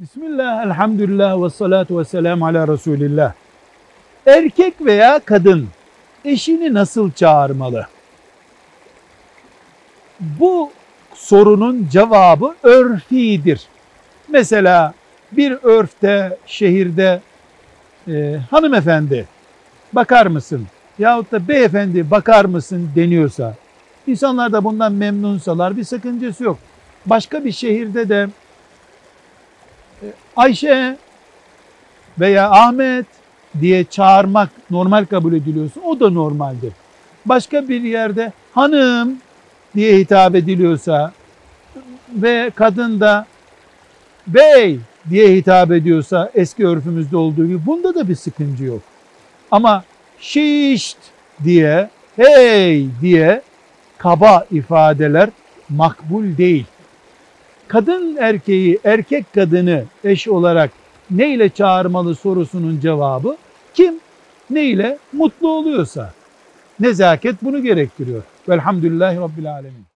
Bismillah, elhamdülillah ve salatu ve selamu ala Resulillah. Erkek veya kadın eşini nasıl çağırmalı? Bu sorunun cevabı örfidir. Mesela bir örfte, şehirde e, hanımefendi bakar mısın? Yahut da beyefendi bakar mısın deniyorsa, insanlar da bundan memnunsalar bir sakıncası yok. Başka bir şehirde de Ayşe veya Ahmet diye çağırmak normal kabul ediliyorsa o da normaldir. Başka bir yerde hanım diye hitap ediliyorsa ve kadın da bey diye hitap ediyorsa eski örfümüzde olduğu gibi bunda da bir sıkıntı yok. Ama şişt diye, hey diye kaba ifadeler makbul değil. Kadın erkeği, erkek kadını eş olarak ne ile çağırmalı sorusunun cevabı kim ne ile mutlu oluyorsa. Nezaket bunu gerektiriyor. Velhamdülillahi Rabbil Alemin.